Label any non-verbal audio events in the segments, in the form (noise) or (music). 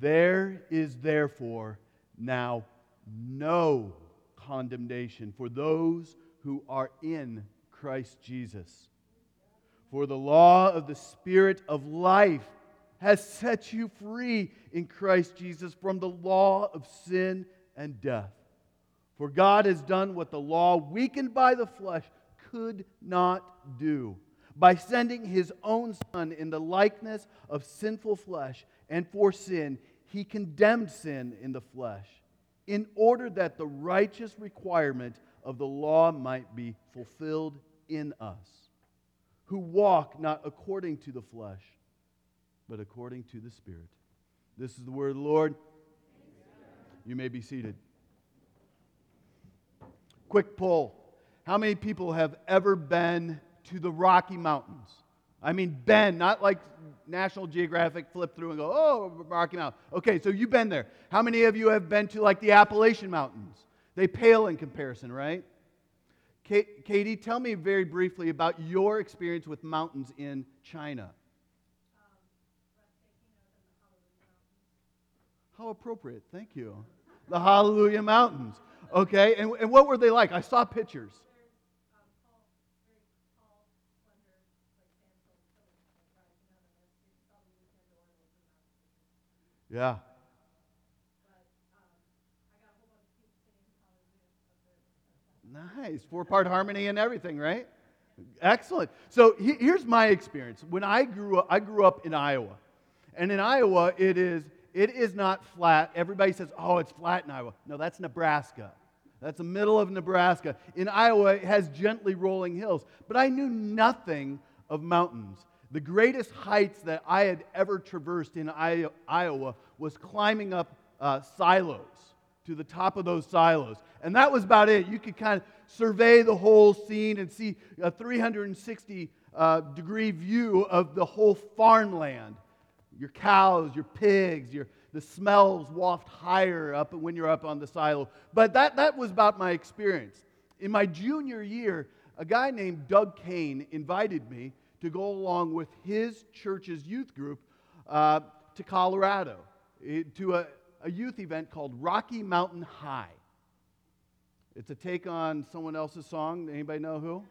There is therefore now no condemnation for those who are in Christ Jesus. For the law of the Spirit of life has set you free in Christ Jesus from the law of sin and death. For God has done what the law, weakened by the flesh, could not do by sending his own Son in the likeness of sinful flesh, and for sin, he condemned sin in the flesh, in order that the righteous requirement of the law might be fulfilled in us, who walk not according to the flesh, but according to the Spirit. This is the word of the Lord. You may be seated. Quick poll. How many people have ever been to the Rocky Mountains? I mean, been, not like National Geographic flip through and go, oh, Rocky Mountain. Okay, so you've been there. How many of you have been to like the Appalachian Mountains? They pale in comparison, right? Katie, tell me very briefly about your experience with mountains in China. How appropriate. Thank you. The Hallelujah Mountains. Okay, and, and what were they like? I saw pictures. Yeah. Nice. Four part harmony and everything, right? Excellent. So here's my experience. When I grew up, I grew up in Iowa. And in Iowa, it is, it is not flat. Everybody says, oh, it's flat in Iowa. No, that's Nebraska. That's the middle of Nebraska. In Iowa, it has gently rolling hills. But I knew nothing of mountains. The greatest heights that I had ever traversed in Iowa was climbing up uh, silos to the top of those silos. And that was about it. You could kind of survey the whole scene and see a 360 uh, degree view of the whole farmland. Your cows, your pigs, your, the smells waft higher up when you're up on the silo. But that, that was about my experience. In my junior year, a guy named Doug Kane invited me to go along with his church's youth group uh, to Colorado Eh, to a, a youth event called Rocky Mountain High. It's a take on someone else's song. Anybody know who?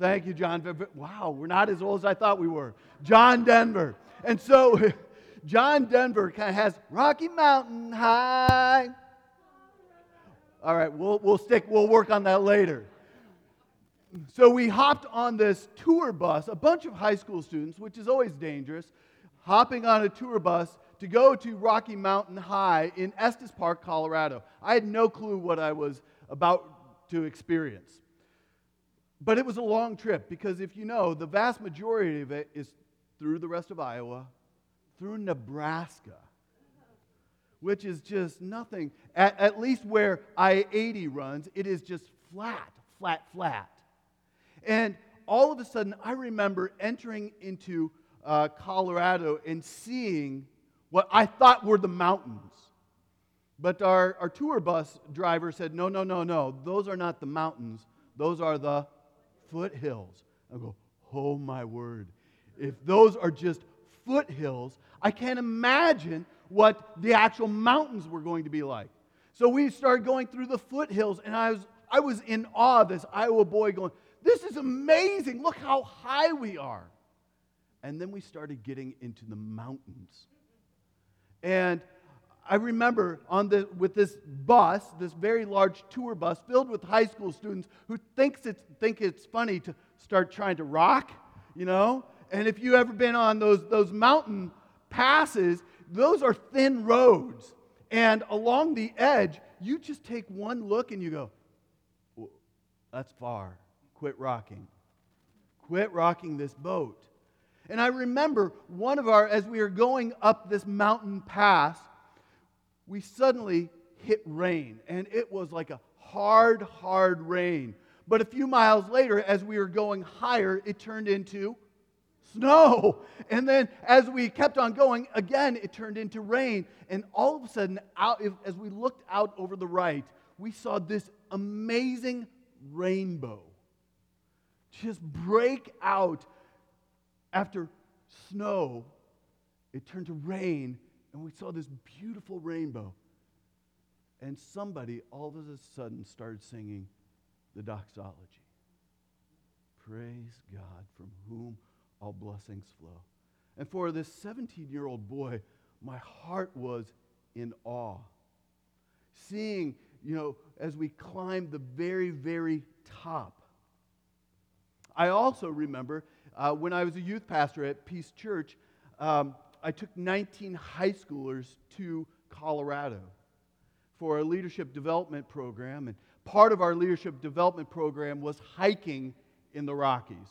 Thank you, John. Wow, we're not as old as I thought we were. John Denver. And so, (laughs) John Denver kind of has Rocky Mountain High. All right, we'll, we'll stick, we'll work on that later. So we hopped on this tour bus, a bunch of high school students, which is always dangerous, hopping on a tour bus to go to Rocky Mountain High in Estes Park, Colorado. I had no clue what I was about to experience. But it was a long trip because if you know, the vast majority of it is through the rest of Iowa, through Nebraska, which is just nothing. At, at least where I 80 runs, it is just flat, flat, flat. And all of a sudden, I remember entering into uh, Colorado and seeing what I thought were the mountains. But our, our tour bus driver said, No, no, no, no. Those are not the mountains. Those are the foothills. I go, Oh my word. If those are just foothills, I can't imagine what the actual mountains were going to be like. So we started going through the foothills, and I was, I was in awe of this Iowa boy going, This is amazing. Look how high we are. And then we started getting into the mountains. And I remember on the, with this bus, this very large tour bus filled with high school students who thinks it's, think it's funny to start trying to rock, you know? And if you've ever been on those, those mountain passes, those are thin roads. And along the edge, you just take one look and you go, that's far. Quit rocking. Quit rocking this boat. And I remember one of our, as we were going up this mountain pass, we suddenly hit rain. And it was like a hard, hard rain. But a few miles later, as we were going higher, it turned into snow. And then as we kept on going, again, it turned into rain. And all of a sudden, out, as we looked out over the right, we saw this amazing rainbow just break out after snow, it turned to rain, and we saw this beautiful rainbow. And somebody all of a sudden started singing the doxology. Praise God from whom all blessings flow. And for this 17 year old boy, my heart was in awe. Seeing, you know, as we climbed the very, very top. I also remember uh, when I was a youth pastor at Peace Church, um, I took 19 high schoolers to Colorado for a leadership development program. And part of our leadership development program was hiking in the Rockies.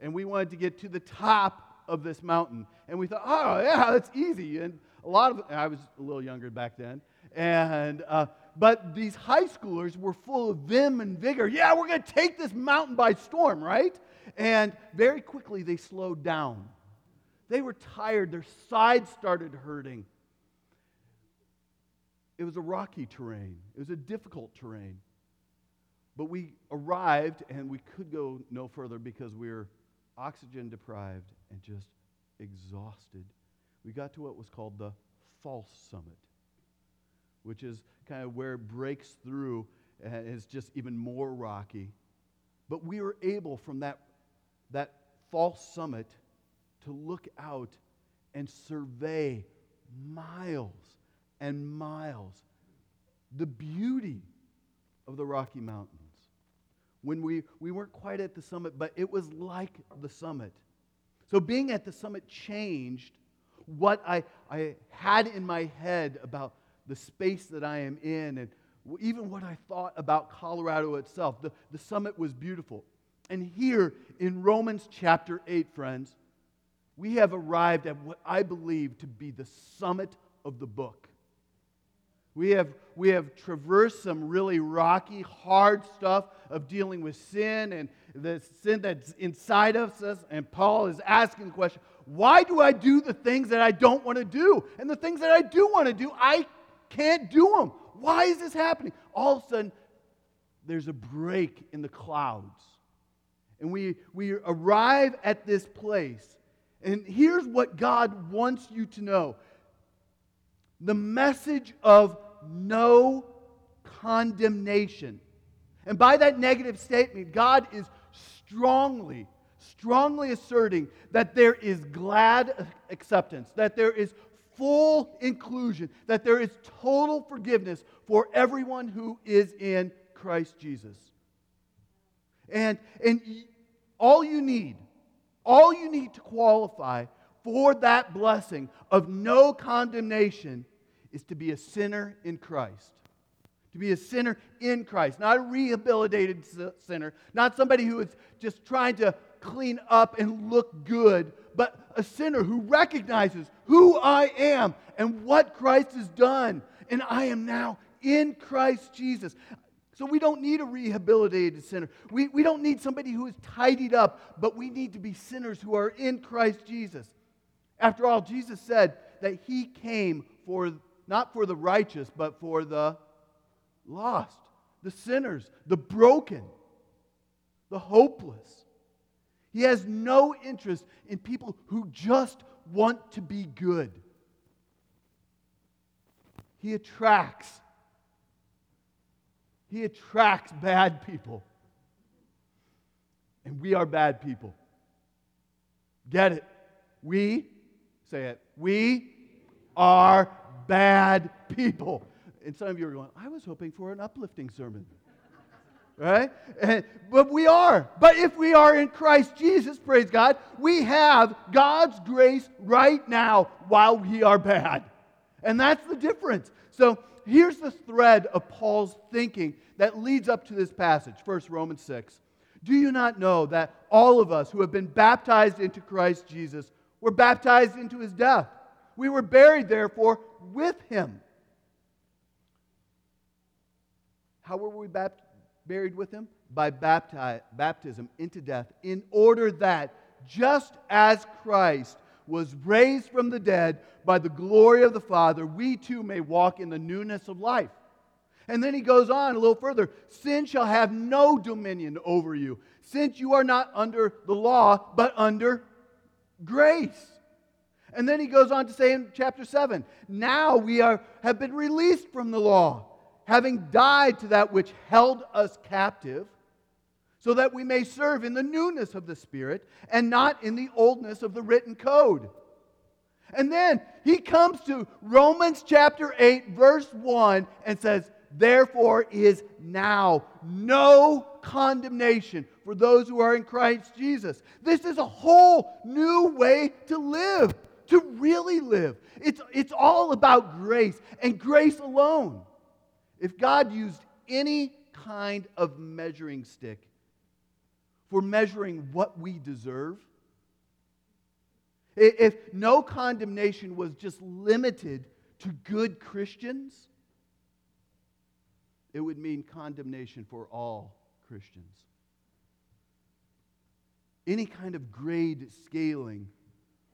And we wanted to get to the top of this mountain. And we thought, oh, yeah, that's easy. And a lot of, I was a little younger back then. And, uh, but these high schoolers were full of vim and vigor. Yeah, we're going to take this mountain by storm, right? And very quickly they slowed down. They were tired. Their sides started hurting. It was a rocky terrain, it was a difficult terrain. But we arrived and we could go no further because we were oxygen deprived and just exhausted. We got to what was called the false summit, which is kind of where it breaks through and is just even more rocky. But we were able from that, that false summit to look out and survey miles and miles the beauty of the Rocky Mountains. When we, we weren't quite at the summit, but it was like the summit. So being at the summit changed what I, I had in my head about the space that I am in and even what I thought about Colorado itself. The, the summit was beautiful. And here in Romans chapter 8, friends, we have arrived at what I believe to be the summit of the book. We have, we have traversed some really rocky, hard stuff of dealing with sin and the sin that's inside of us. And Paul is asking the question why do I do the things that I don't want to do? And the things that I do want to do, I can't do them. Why is this happening? All of a sudden, there's a break in the clouds. And we, we arrive at this place and here's what God wants you to know the message of no condemnation. And by that negative statement, God is strongly, strongly asserting that there is glad acceptance, that there is full inclusion, that there is total forgiveness for everyone who is in Christ Jesus. And, and all you need all you need to qualify for that blessing of no condemnation is to be a sinner in Christ. To be a sinner in Christ, not a rehabilitated sinner, not somebody who is just trying to clean up and look good, but a sinner who recognizes who I am and what Christ has done. And I am now in Christ Jesus. So we don't need a rehabilitated sinner. We, we don't need somebody who is tidied up, but we need to be sinners who are in Christ Jesus. After all, Jesus said that he came for not for the righteous, but for the lost, the sinners, the broken, the hopeless. He has no interest in people who just want to be good. He attracts he attracts bad people. And we are bad people. Get it? We, say it, we are bad people. And some of you are going, I was hoping for an uplifting sermon. right? And, but we are. But if we are in Christ Jesus, praise God, we have God's grace right now while we are bad. And that's the difference. So here's the thread of Paul's thinking that leads up to this passage. First, Romans 6. Do you not know that all of us who have been baptized into Christ Jesus were baptized into his death? We were buried, therefore, with him. How were we buried with him? By bapti- baptism into death, in order that just as Christ was raised from the dead by the glory of the Father, we too may walk in the newness of life. And then he goes on a little further sin shall have no dominion over you, since you are not under the law, but under grace. And then he goes on to say in chapter 7 now we are, have been released from the law, having died to that which held us captive, so that we may serve in the newness of the Spirit and not in the oldness of the written code. And then he comes to Romans chapter 8, verse 1, and says, Therefore is now no condemnation for those who are in Christ Jesus. This is a whole new way to live, to really live. It's, it's all about grace and grace alone. If God used any kind of measuring stick for measuring what we deserve, if no condemnation was just limited to good Christians, it would mean condemnation for all Christians. Any kind of grade scaling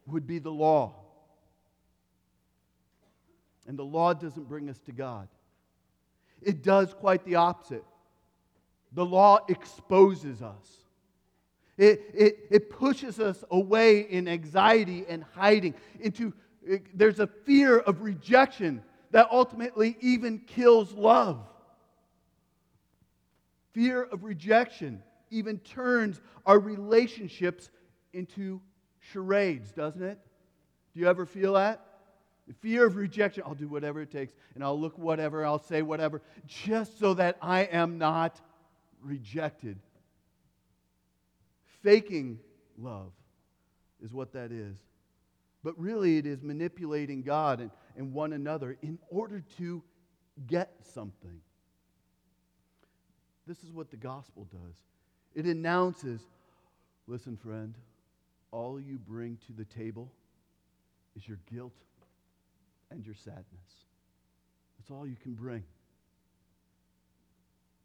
would be the law. And the law doesn't bring us to God. It does quite the opposite. The law exposes us. It, it, it pushes us away in anxiety and hiding into it, there's a fear of rejection that ultimately even kills love. Fear of rejection even turns our relationships into charades, doesn't it? Do you ever feel that? The fear of rejection, I'll do whatever it takes, and I'll look whatever, I'll say whatever, just so that I am not rejected. Faking love is what that is. But really, it is manipulating God and, and one another in order to get something. This is what the gospel does it announces listen, friend, all you bring to the table is your guilt and your sadness. That's all you can bring.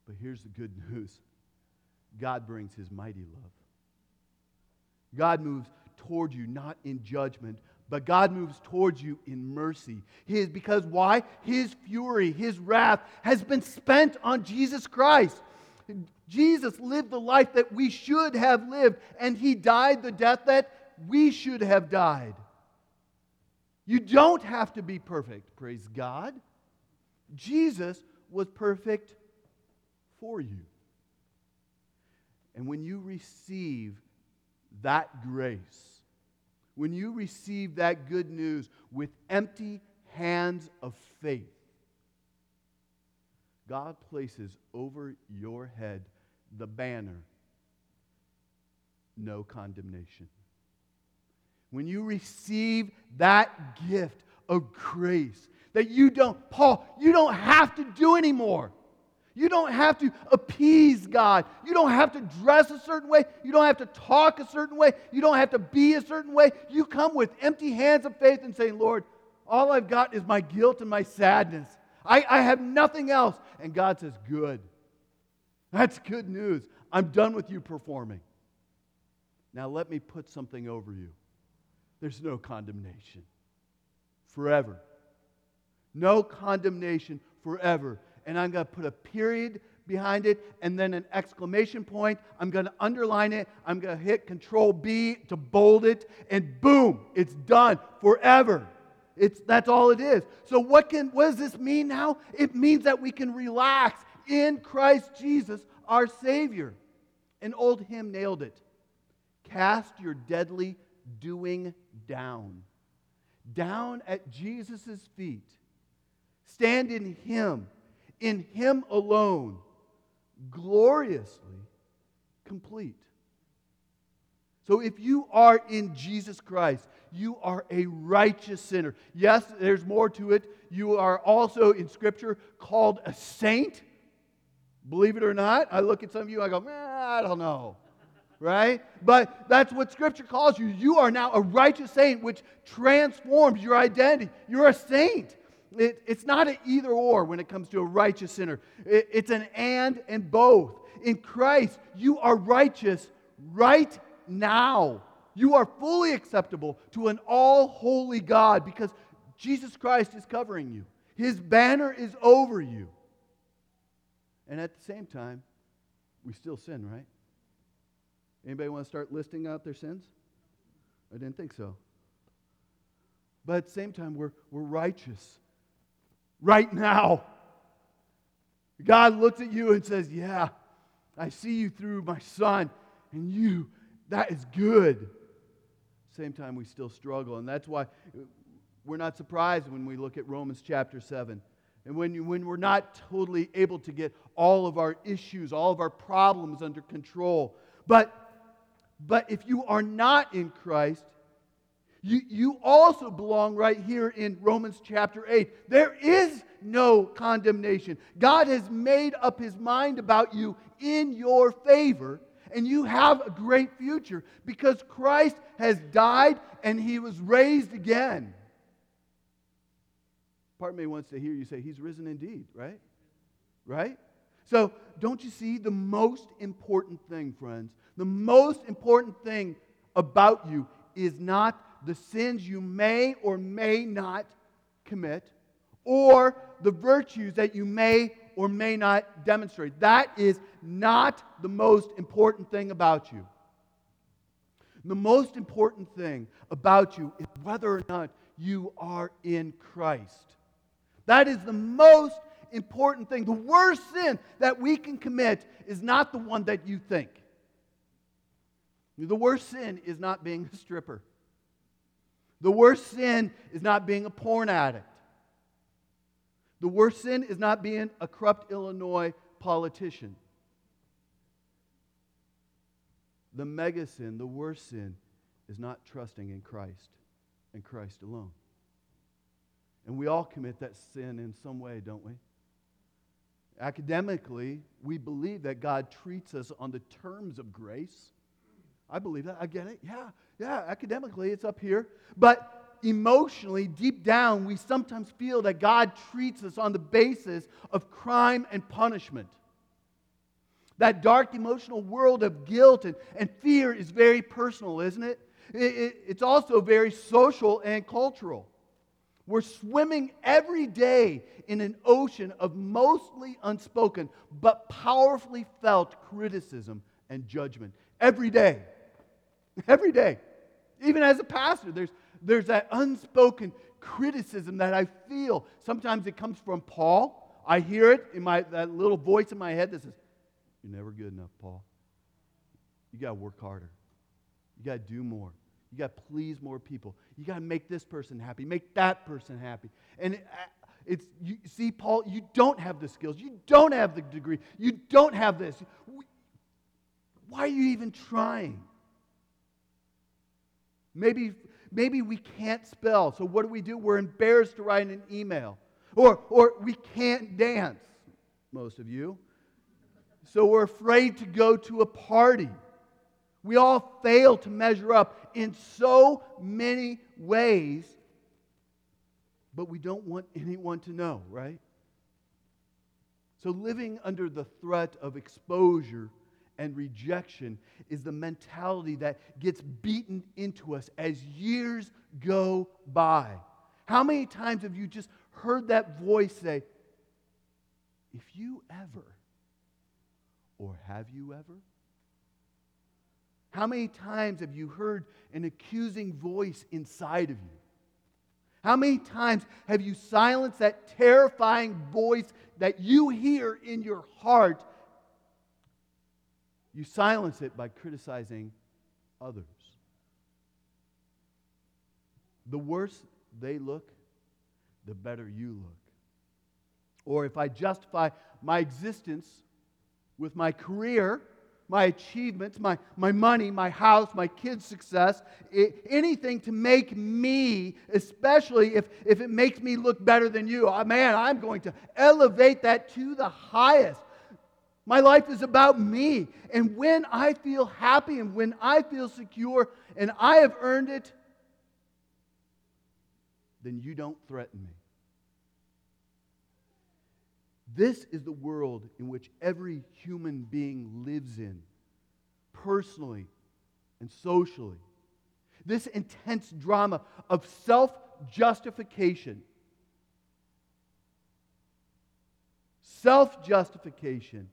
But here's the good (laughs) news God brings his mighty love. God moves toward you not in judgment, but God moves towards you in mercy. His, because why? His fury, his wrath has been spent on Jesus Christ. Jesus lived the life that we should have lived, and he died the death that we should have died. You don't have to be perfect, praise God. Jesus was perfect for you. And when you receive that grace, when you receive that good news with empty hands of faith, God places over your head the banner no condemnation. When you receive that gift of grace that you don't, Paul, you don't have to do anymore. You don't have to appease God. You don't have to dress a certain way. You don't have to talk a certain way. You don't have to be a certain way. You come with empty hands of faith and say, Lord, all I've got is my guilt and my sadness. I, I have nothing else. And God says, Good. That's good news. I'm done with you performing. Now let me put something over you. There's no condemnation forever. No condemnation forever. And I'm going to put a period behind it and then an exclamation point. I'm going to underline it. I'm going to hit Control B to bold it, and boom, it's done forever. It's, that's all it is. So, what, can, what does this mean now? It means that we can relax in Christ Jesus, our Savior. An old hymn nailed it. Cast your deadly doing down, down at Jesus' feet. Stand in Him, in Him alone, gloriously complete. So if you are in Jesus Christ, you are a righteous sinner. Yes, there's more to it. You are also in Scripture called a saint. Believe it or not, I look at some of you, I go, I don't know. Right? But that's what Scripture calls you. You are now a righteous saint, which transforms your identity. You're a saint. It, it's not an either or when it comes to a righteous sinner, it, it's an and and both. In Christ, you are righteous right now. You are fully acceptable to an all holy God because Jesus Christ is covering you, His banner is over you. And at the same time, we still sin, right? Anybody want to start listing out their sins? I didn't think so. but at the same time, we're, we're righteous right now. God looks at you and says, Yeah, I see you through my son, and you, that is good. Same time, we still struggle, and that's why we're not surprised when we look at Romans chapter 7. And when, you, when we're not totally able to get all of our issues, all of our problems under control. But, but if you are not in Christ, you, you also belong right here in Romans chapter 8. There is no condemnation. God has made up his mind about you in your favor, and you have a great future because Christ has died and he was raised again. Part of me wants to hear you say, He's risen indeed, right? Right? So, don't you see the most important thing, friends? The most important thing about you is not the sins you may or may not commit or the virtues that you may or may not demonstrate. That is not the most important thing about you. The most important thing about you is whether or not you are in Christ. That is the most important thing. The worst sin that we can commit is not the one that you think. The worst sin is not being a stripper. The worst sin is not being a porn addict. The worst sin is not being a corrupt Illinois politician. The mega sin, the worst sin, is not trusting in Christ and Christ alone. And we all commit that sin in some way, don't we? Academically, we believe that God treats us on the terms of grace. I believe that. I get it. Yeah, yeah, academically, it's up here. But emotionally, deep down, we sometimes feel that God treats us on the basis of crime and punishment. That dark emotional world of guilt and, and fear is very personal, isn't it? it, it it's also very social and cultural. We're swimming every day in an ocean of mostly unspoken but powerfully felt criticism and judgment. Every day. Every day. Even as a pastor, there's, there's that unspoken criticism that I feel. Sometimes it comes from Paul. I hear it in my that little voice in my head that says, You're never good enough, Paul. You got to work harder. You got to do more. You got to please more people. You got to make this person happy, make that person happy. And it, it's you see, Paul, you don't have the skills, you don't have the degree, you don't have this. Why are you even trying? Maybe, maybe we can't spell. So what do we do? We're embarrassed to write an email. Or, or we can't dance, most of you. So we're afraid to go to a party. We all fail to measure up in so many ways, but we don't want anyone to know, right? So living under the threat of exposure and rejection is the mentality that gets beaten into us as years go by. How many times have you just heard that voice say, if you ever, or have you ever? How many times have you heard an accusing voice inside of you? How many times have you silenced that terrifying voice that you hear in your heart you silence it by criticizing others. The worse they look, the better you look. Or if I justify my existence with my career, my achievements, my, my money, my house, my kids' success, it, anything to make me, especially if, if it makes me look better than you, oh, man, I'm going to elevate that to the highest. My life is about me. And when I feel happy and when I feel secure and I have earned it, then you don't threaten me. This is the world in which every human being lives in, personally and socially. This intense drama of self justification. Self justification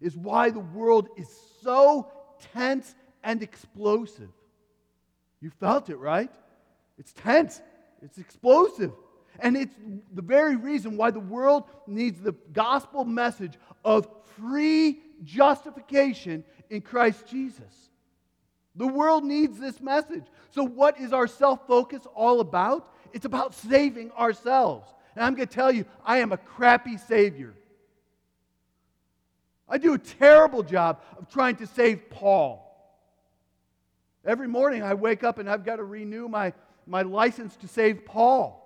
is why the world is so tense and explosive. You felt it, right? It's tense. It's explosive. And it's the very reason why the world needs the gospel message of free justification in Christ Jesus. The world needs this message. So, what is our self focus all about? It's about saving ourselves. And I'm going to tell you, I am a crappy Savior. I do a terrible job of trying to save Paul. Every morning I wake up and I've got to renew my, my license to save Paul.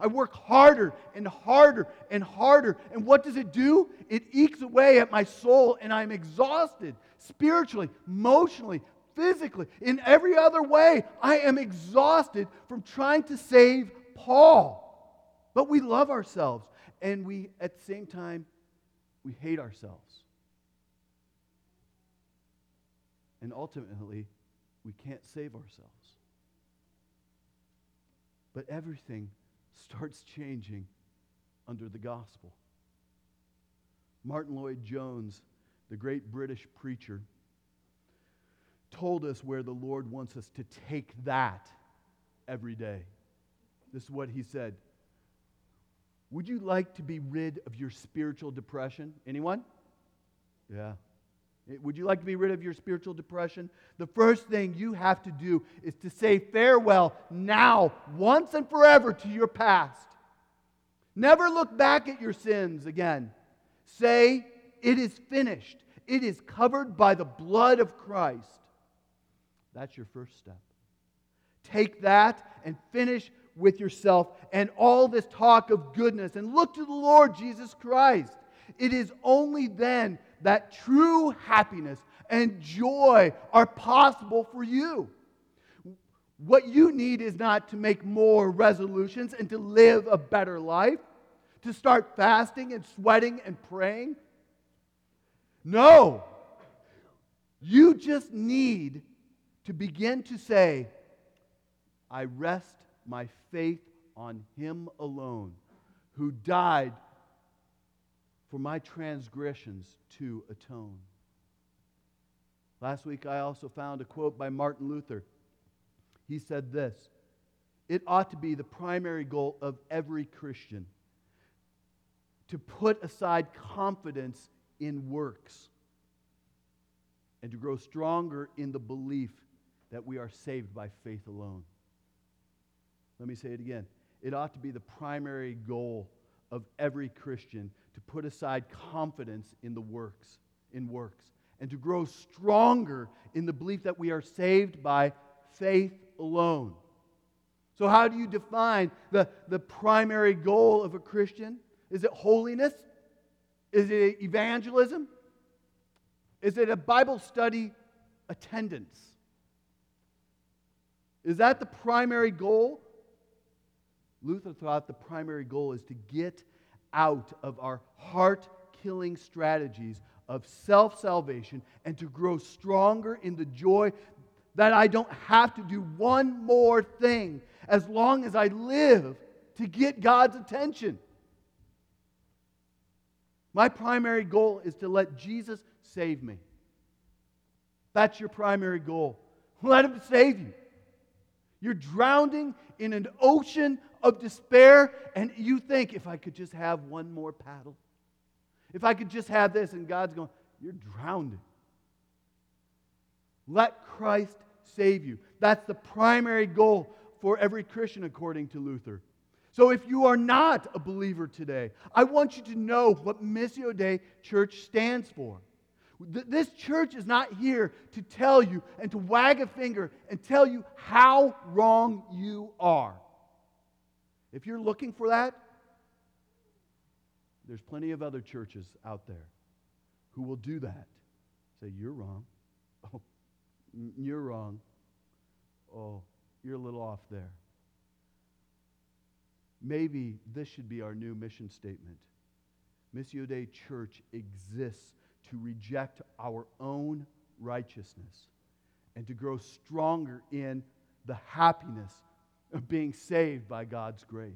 I work harder and harder and harder. And what does it do? It ekes away at my soul, and I'm exhausted spiritually, emotionally, physically, in every other way. I am exhausted from trying to save Paul. But we love ourselves, and we, at the same time, we hate ourselves. And ultimately, we can't save ourselves. But everything (laughs) starts changing under the gospel. Martyn Lloyd-Jones, the great British preacher, told us where the Lord wants us to take that every day. This is what he said. Would you like to be rid of your spiritual depression? Anyone? Yeah. Eh, would you like to be rid of your spiritual depression? The first thing you have to do is to say farewell now, once and forever, to your past. Never look back at your sins again. Say, It is finished. It is covered by the blood of Christ. That's your first step. Take that and finish with yourself and all this talk of goodness and look to the Lord Jesus Christ. It is only then that true happiness and joy are possible for you. What you need is not to make more resolutions and to live a better life, to start fasting and sweating and praying. No. You just need to begin to say, I rest my faith on Him alone, who died for my transgressions to atone. Last week, I also found a quote by Martin Luther. He said this It ought to be the primary goal of every Christian to put aside confidence in works and to grow stronger in the belief that we are saved by faith alone. Let me say it again. It ought to be the primary goal of every Christian to put aside confidence in the works, in works, and to grow stronger in the belief that we are saved by faith alone. So, how do you define the, the primary goal of a Christian? Is it holiness? Is it evangelism? Is it a Bible study attendance? Is that the primary goal? Luther thought the primary goal is to get out of our heart killing strategies of self salvation and to grow stronger in the joy that I don't have to do one more thing as long as I live to get God's attention. My primary goal is to let Jesus save me. That's your primary goal. (laughs) Let Him save you. You're drowning in an ocean of despair, and you think, if I could just have one more paddle, if I could just have this, and God's going, You're drowning. Let Christ save you. That's the primary goal for every Christian, according to Luther. So if you are not a believer today, I want you to know what Missio Dei Church stands for. This church is not here to tell you and to wag a finger and tell you how wrong you are. If you're looking for that, there's plenty of other churches out there who will do that. Say, you're wrong. (laughs) Oh, you're wrong. Oh, you're a little off there. Maybe this should be our new mission statement. Missio Dei Church exists to reject our own righteousness and to grow stronger in the happiness of being saved by God's grace.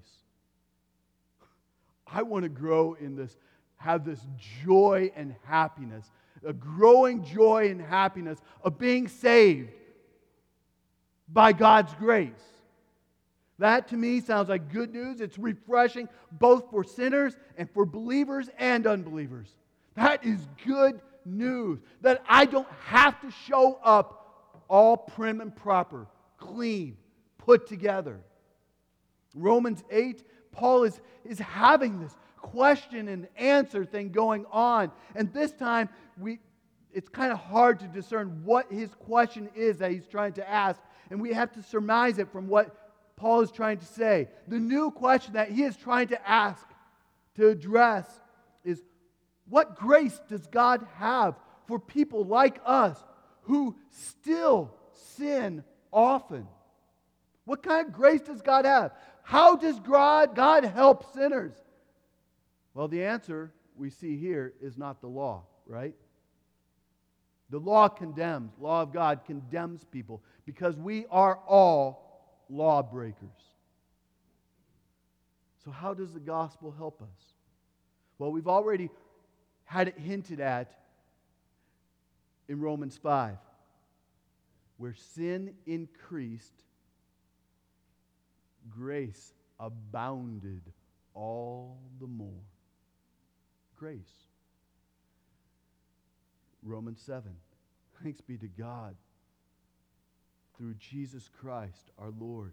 I want to grow in this, have this joy and happiness, a growing joy and happiness of being saved by God's grace. That to me sounds like good news. It's refreshing both for sinners and for believers and unbelievers. That is good news. That I don't have to show up all prim and proper, clean, put together. Romans 8, Paul is, is having this question and answer thing going on. And this time, we, it's kind of hard to discern what his question is that he's trying to ask. And we have to surmise it from what Paul is trying to say. The new question that he is trying to ask, to address, is what grace does God have for people like us who still sin often? What kind of grace does God have? How does God, God help sinners? Well, the answer we see here is not the law, right? The law condemns, law of God condemns people because we are all lawbreakers. So, how does the gospel help us? Well, we've already had it hinted at in Romans 5, where sin increased, grace abounded all the more. Grace. Romans 7. Thanks be to God through Jesus Christ our Lord.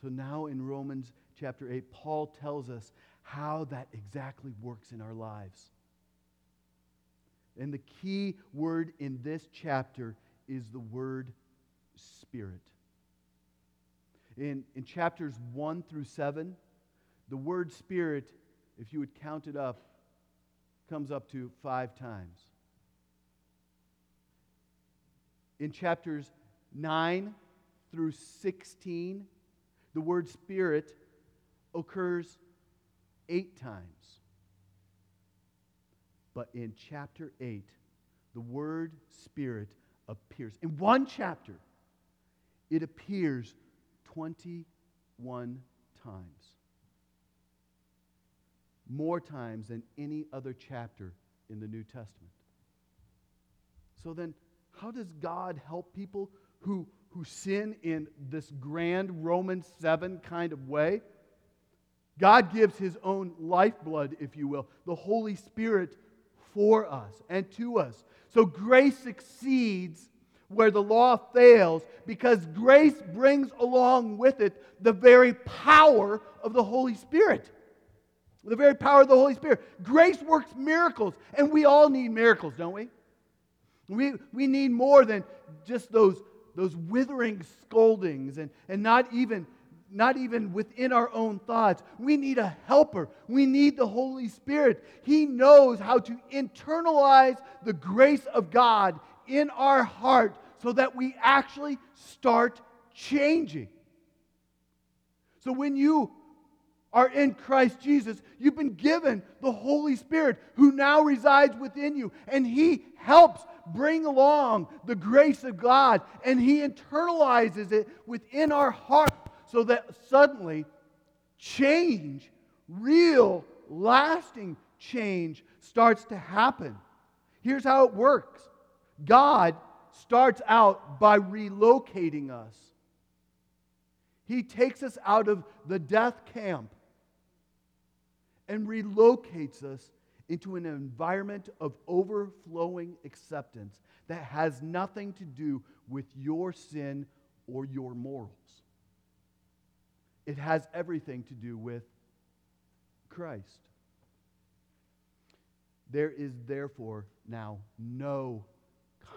So now in Romans chapter 8, Paul tells us how that exactly works in our lives. And the key word in this chapter is the word spirit. In, in chapters 1 through 7, the word spirit, if you would count it up, comes up to five times. In chapters 9 through 16, the word spirit occurs eight times. But in chapter 8, the word spirit appears. In one chapter, it appears 21 times. More times than any other chapter in the New Testament. So then, how does God help people who, who sin in this grand Romans 7 kind of way? God gives his own lifeblood, if you will, the Holy Spirit for us and to us. So grace succeeds where the law fails because grace brings along with it the very power of the Holy Spirit. The very power of the Holy Spirit. Grace works miracles, and we all need miracles, don't we? We, we need more than just those, those withering scoldings and, and not, even, not even within our own thoughts. We need a helper. We need the Holy Spirit. He knows how to internalize the grace of God in our heart so that we actually start changing. So when you are in Christ Jesus, you've been given the Holy Spirit who now resides within you, and He helps bring along the grace of God, and He internalizes it within our heart so that suddenly change, real, lasting change, starts to happen. Here's how it works God starts out by relocating us. He takes us out of the death camp and relocates us into an environment of overflowing acceptance that has nothing to do with your sin or your morals. It has everything to do with Christ. There is therefore now no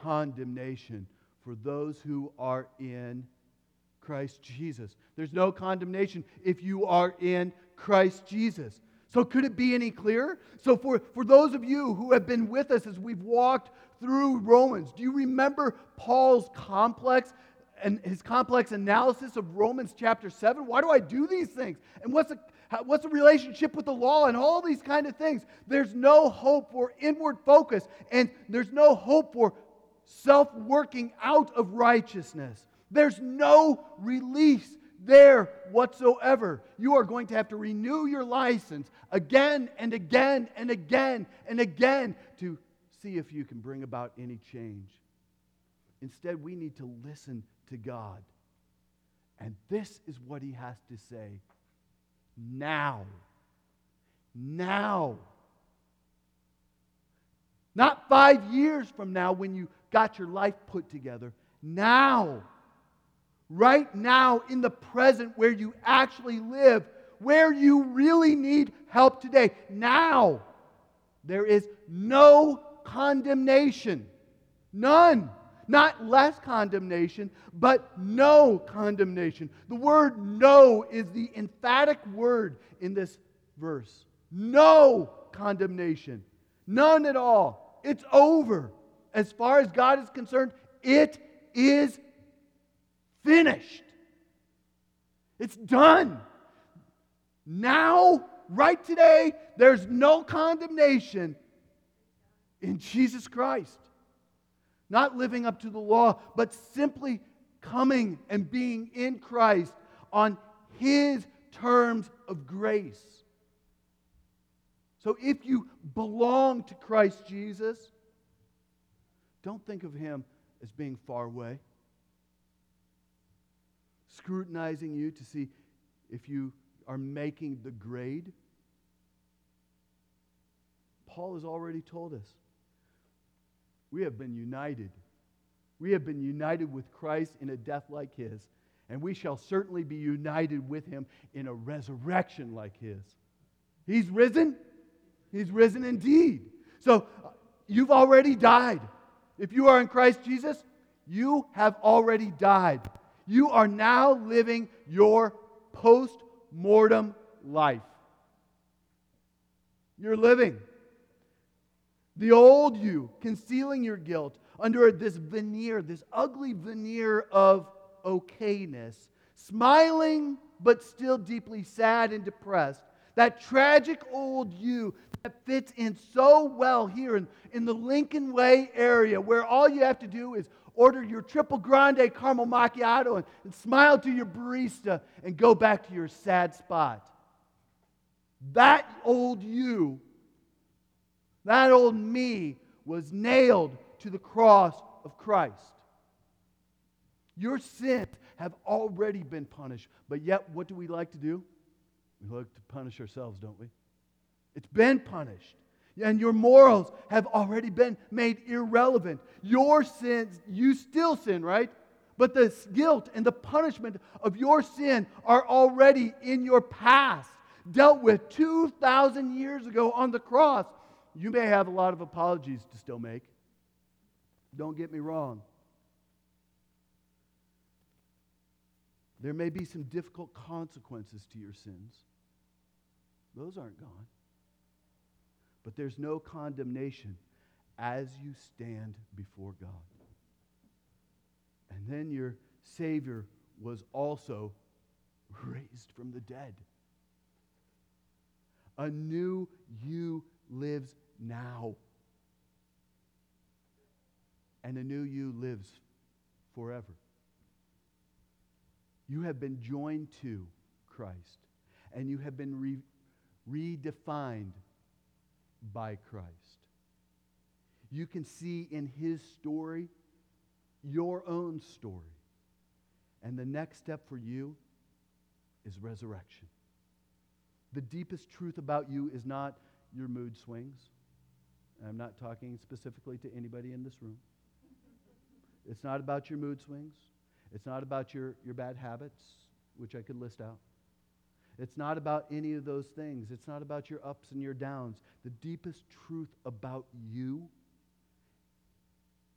condemnation for those who are in Christ Jesus. There's no condemnation if you are in Christ Jesus. So, could it be any clearer? So, for, for those of you who have been with us as we've walked through Romans, do you remember Paul's complex and his complex analysis of Romans chapter 7? Why do I do these things? And what's the, what's the relationship with the law and all these kind of things? There's no hope for inward focus, and there's no hope for self working out of righteousness. There's no release there whatsoever. You are going to have to renew your license again and again and again and again to see if you can bring about any change. Instead, we need to listen to God And this is what he has to say now. Now. Not five years from now when you got your life put together. Now. Right now, in the present where you actually live, where you really need help today. Now. There is no condemnation. None. Not less condemnation, but no condemnation. The word no is the emphatic word in this verse. No condemnation. None at all. It's over. As far as God is concerned, it is finished. It's done. Now, right today, there's no condemnation in Jesus Christ. Not living up to the law, but simply coming and being in Christ on His terms of grace. So if you belong to Christ Jesus, don't think of Him as being far away, scrutinizing you to see if you are making the grade. Paul has already told us we have been united. We have been united with Christ in a death like his, and we shall certainly be united with him in a resurrection like his. He's risen. He's risen indeed. So uh, you've already died. If you are in Christ Jesus, you have already died. You are now living your post mortem life. You're living. The old you, concealing your guilt under this veneer, this ugly veneer of okayness, smiling but still deeply sad and depressed. That tragic old you that fits in so well here in, in the Lincoln Way area, where all you have to do is order your triple grande caramel macchiato and, and smile to your barista and go back to your sad spot. That old you that old me was nailed to the cross of Christ. Your sins have already been punished, but yet what do we like to do? We like to punish ourselves, don't we? It's been punished. And your morals have already been made irrelevant. Your sins, you still sin, right? But the guilt and the punishment of your sin are already in your past, dealt with 2,000 years ago on the cross. You may have a lot of apologies to still make. Don't get me wrong. There may be some difficult consequences to your sins. Those aren't gone. But there's no condemnation as you stand before God. And then your Savior was also raised from the dead. A new you lives now. And a new you lives forever. You have been joined to Christ, and you have been re- redefined by Christ. You can see in his story your own story. And the next step for you is resurrection. The deepest truth about you is not your mood swings. I'm not talking specifically to anybody in this room. It's not about your mood swings. It's not about your, your bad habits, which I could list out. It's not about any of those things. It's not about your ups and your downs. The deepest truth about you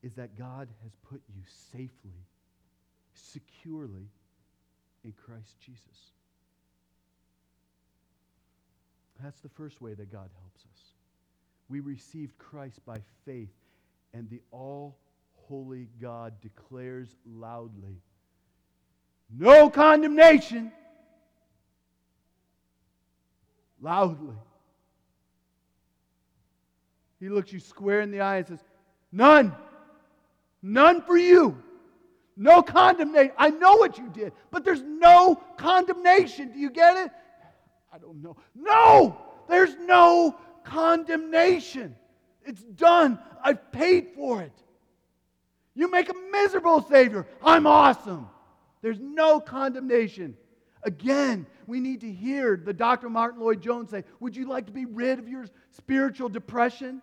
is that God has put you safely, securely in Christ Jesus. That's the first way that God helps us. We received Christ by faith, and the all holy God declares loudly no condemnation. Loudly. He looks you square in the eye and says, None. None for you. No condemnation. I know what you did, but there's no condemnation. Do you get it? I don't know. No! There's no condemnation. It's done. I've paid for it. You make a miserable Savior. I'm awesome. There's no condemnation. Again, we need to hear the Dr. Martyn Lloyd-Jones say, Would you like to be rid of your spiritual depression?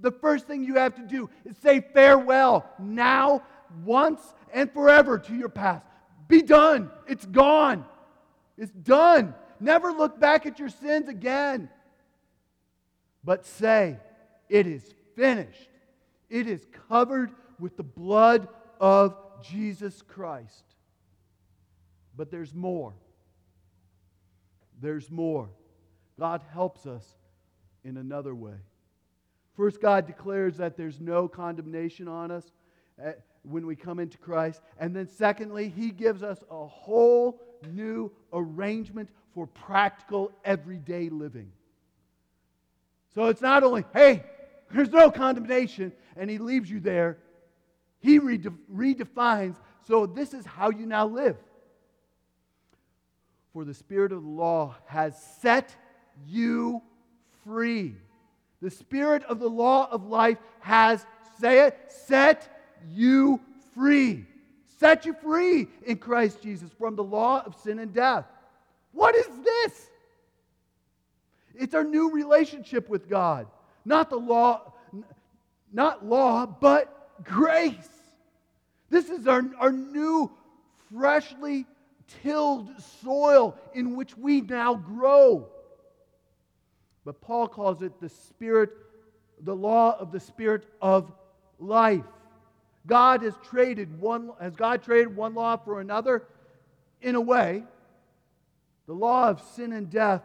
The first thing you have to do is say farewell now, once, and forever to your past. Be done. It's gone. It's done. Never look back at your sins again. But say, It is finished. It is covered with the blood of Jesus Christ. But there's more. There's more. God helps us in another way. First, God declares that there's no condemnation on us eh, when we come into Christ. And then, secondly, He gives us a whole new arrangement for practical everyday living. So it's not only, hey, there's no condemnation, and He leaves you there. He redefines, so this is how you now live. For the Spirit of the law has set you free. The Spirit of the law of life has, say it, set you free. Set you free in Christ Jesus from the law of sin and death. What is this? It's our new relationship with God. Not the law, not law, but grace. This is our, our new, freshly tilled soil in which we now grow. But Paul calls it the spirit, the law of the spirit of life. God has traded one, has God traded one law for another? In a way. The law of sin and death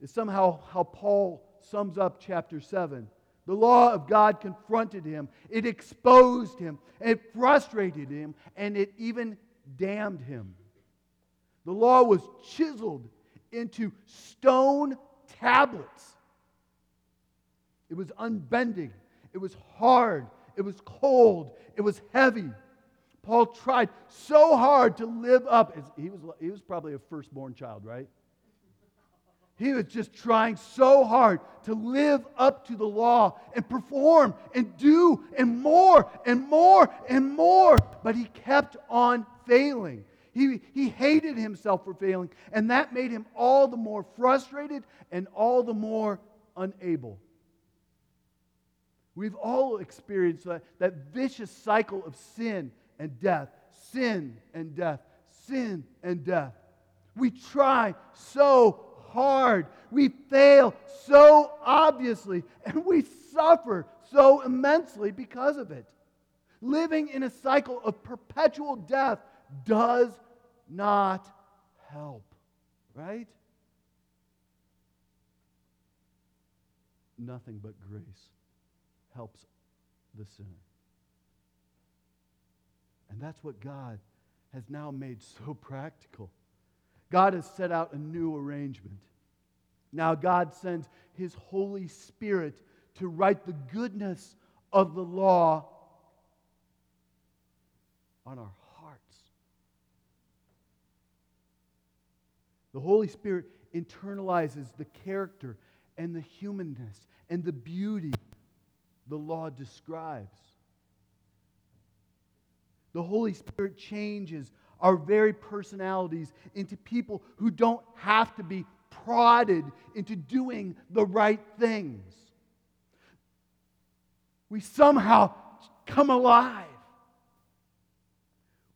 is somehow how Paul sums up chapter 7. The law of God confronted him, it exposed him, it frustrated him, and it even damned him. The law was chiseled into stone tablets. It was unbending, it was hard, it was cold, it was heavy. Paul tried so hard to live up. He was, he was probably a firstborn child, right? He was just trying so hard to live up to the law and perform and do and more and more and more. But he kept on failing. He, he hated himself for failing, and that made him all the more frustrated and all the more unable. We've all experienced that, that vicious cycle of sin and death, sin and death, sin and death. We try so hard, we fail so obviously, and we suffer so immensely because of it. Living in a cycle of perpetual death does not help, right? Nothing but grace helps the sinner. And that's what God has now made so (laughs) practical. God has set out a new arrangement. Now, God sends His Holy Spirit to write the goodness of the law on our The Holy Spirit internalizes the character and the humanness and the beauty the law describes. The Holy Spirit changes our very personalities into people who don't have to be prodded into doing the right things. We somehow come alive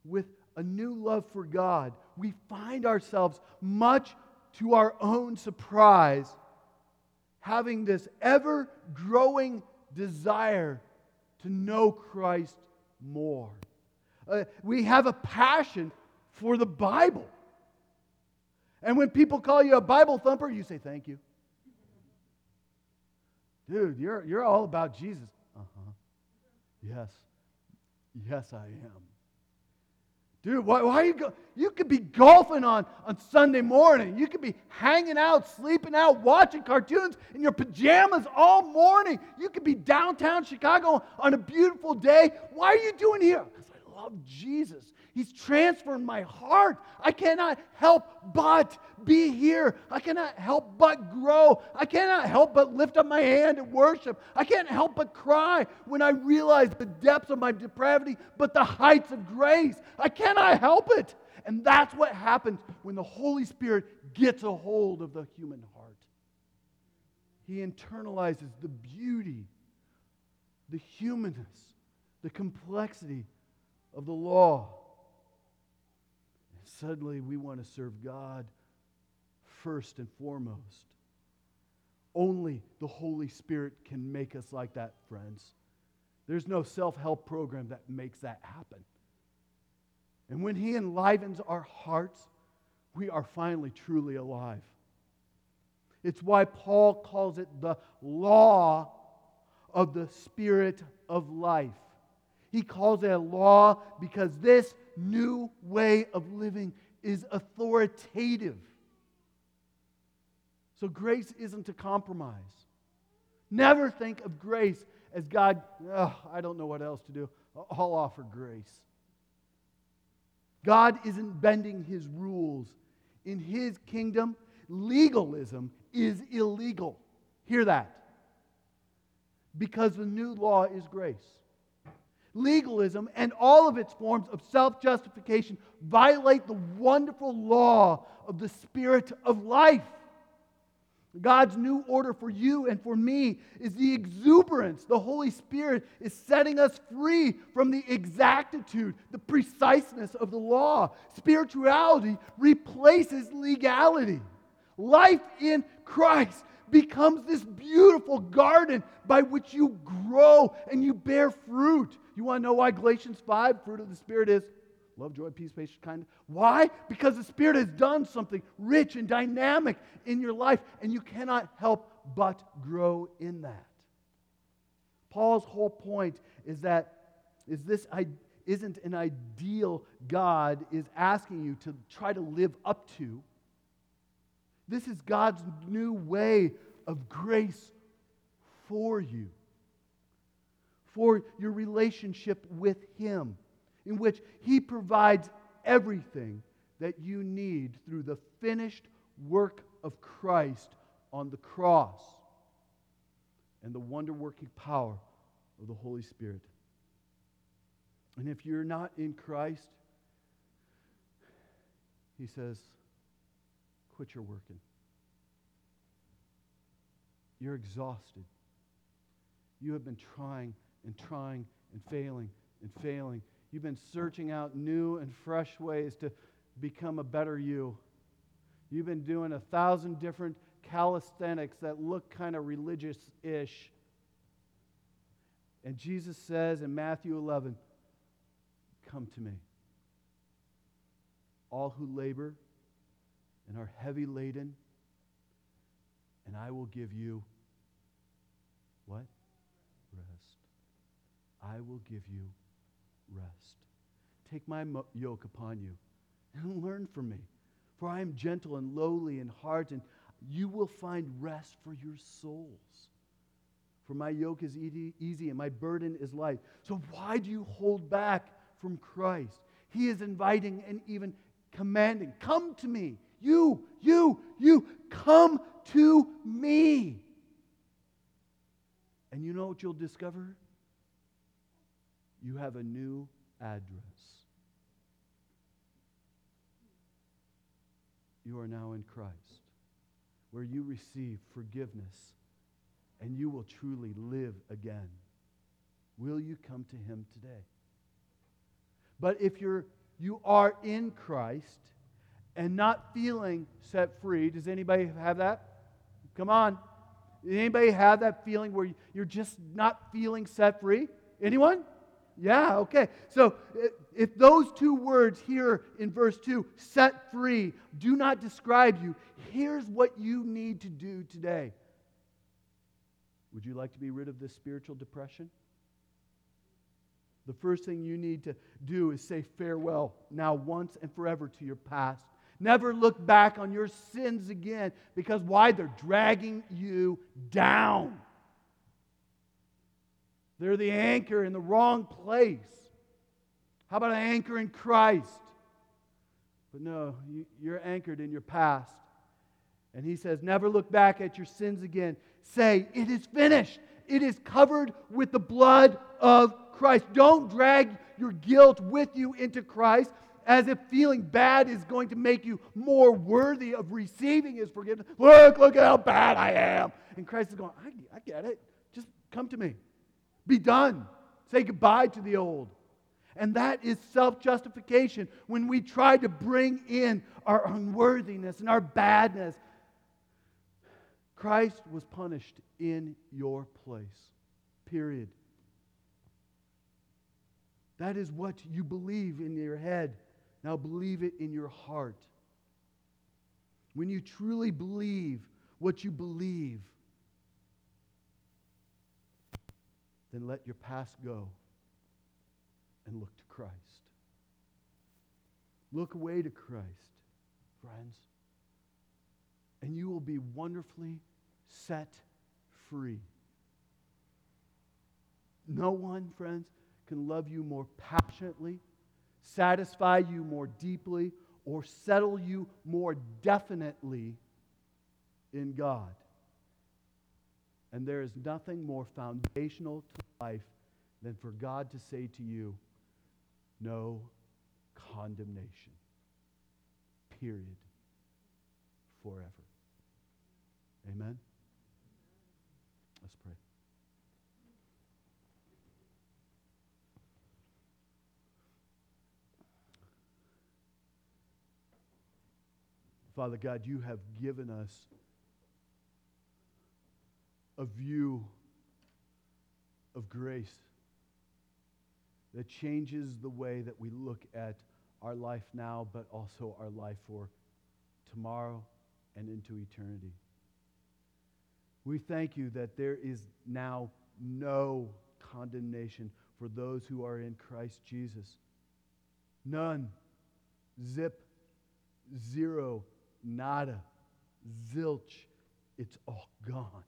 with a new love for God, we find ourselves, much to our own surprise, having this ever growing desire to know Christ more. Uh, we have a passion for the Bible. And when people call you a Bible thumper, you say, Thank you. Dude, you're, you're all about Jesus. Uh huh. Yes. Yes, I am. Dude, why, why you go? You could be golfing on, on Sunday morning. You could be hanging out, sleeping out, watching cartoons in your pajamas all morning. You could be downtown Chicago on a beautiful day. Why are you doing here? I love Jesus. He's transformed my heart. I cannot help but be here. I cannot help but grow. I cannot help but lift up my hand and worship. I can't help but cry when I realize the depths of my depravity, but the heights of grace. I cannot help it. And that's what happens when the Holy Spirit gets a hold of the human heart. He internalizes the beauty, the humanness, the complexity of the law. And suddenly we want to serve God first and foremost. Only the Holy Spirit can make us like that, friends. There's no self help program that makes that happen. And when He enlivens our hearts, we are finally truly alive. It's why Paul calls it the law of the Spirit of life. He calls it a law because this new way of living is authoritative. So grace isn't a compromise. Never think of grace as God, oh, I don't know what else to do. I'll offer grace. God isn't bending his rules. In his kingdom, legalism is illegal. Hear that. Because the new law is grace. Legalism and all of its forms of self justification violate the wonderful law of the Spirit of life. God's new order for you and for me is the exuberance. The Holy Spirit is setting us free from the exactitude, the preciseness of the law. Spirituality replaces legality. Life in Christ becomes this beautiful garden by which you grow and you bear fruit. You want to know why Galatians 5, fruit of the Spirit, is love, joy, peace, patience, kindness? Why? Because the Spirit has done something rich and dynamic in your life, and you cannot help but grow in that. Paul's whole point is that is this isn't an ideal God is asking you to try to live up to this is God's new way of grace for you, for your relationship with Him, in which He provides everything that you need through the finished work of Christ on the cross and the wonder working power of the Holy Spirit. And if you're not in Christ, He says, quit your working. You're exhausted. You have been trying and trying and failing and failing. You've been searching out new and fresh ways to become a better you. You've been doing a thousand different calisthenics that look kind of religious ish. And Jesus says in Matthew 11, Come to me. All who labor and are heavy laden, and I will give you what? I will give you rest. Take my mo- yoke upon you and (laughs) learn from me. For I am gentle and lowly in heart, and you will find rest for your souls. For my yoke is easy and my burden is light. So, why do you hold back from Christ? He is inviting and even commanding, Come to me. You, you, you, come to me. And you know what you'll discover? You have a new address. You are now in Christ, where you receive forgiveness and you will truly live again. Will you come to him today? But if you're you are in Christ, and not feeling set free. Does anybody have that? Come on. Anybody have that feeling where you're just not feeling set free? Anyone? Yeah, okay. So if those two words here in verse 2, set free, do not describe you, here's what you need to do today. Would you like to be rid of this spiritual depression? The first thing you need to do is say farewell now, once and forever, to your past. Never look back on your sins again because why? They're dragging you down. They're the anchor in the wrong place. How about an anchor in Christ? But no, you, you're anchored in your past. And he says, Never look back at your sins again. Say, It is finished. It is covered with the blood of Christ. Don't drag your guilt with you into Christ as if feeling bad is going to make you more worthy of receiving his forgiveness. Look, look at how bad I am. And Christ is going, I, I get it. Just come to me. Be done. Say goodbye to the old. And that is self justification when we try to bring in our unworthiness and our badness. Christ was punished in your place. Period. That is what you believe in your head. Now believe it in your heart. When you truly believe what you believe, then let your past go and look to Christ. Look away to Christ, friends, and you will be wonderfully set free. No one, friends, can love you more passionately, satisfy you more deeply, or settle you more definitely in God. And there is nothing more foundational to life than for God to say to you, no condemnation. Period. Forever. Amen? Let's pray. Father God, you have given us a view of grace that changes the way that we look at our life now, but also our life for tomorrow and into eternity. We thank you that there is now no condemnation for those who are in Christ Jesus. None. Zip. Zero. Nada. Zilch. It's all gone.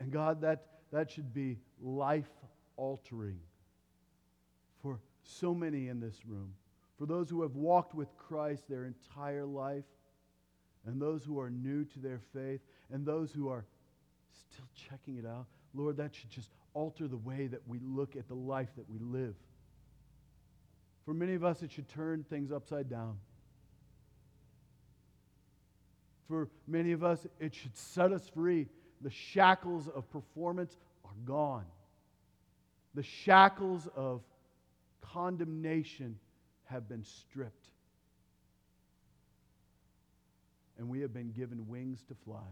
And God, that, that should be life altering for so many in this room. For those who have walked with Christ their entire life, and those who are new to their faith, and those who are still checking it out, Lord, that should just alter the way that we look at the life that we live. For many of us, it should turn things upside down. For many of us, it should set us free. The shackles of performance are gone the shackles of condemnation have been stripped. And we have been given wings to fly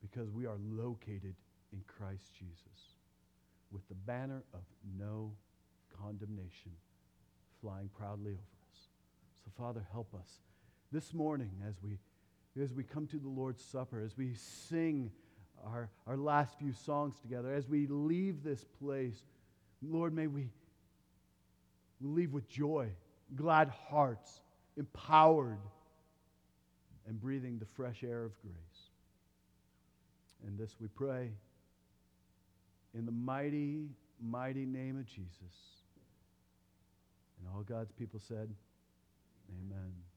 because we are located in Christ Jesus with the banner of no condemnation flying proudly over us. So, Father, help us this morning as we, as we come to the Lord's Supper, as we sing our, our last few songs together, as we leave this place, Lord, may we leave with joy, glad hearts, empowered, and breathing the fresh air of grace. And this we pray in the mighty, mighty name of Jesus. And all God's people said, Amen.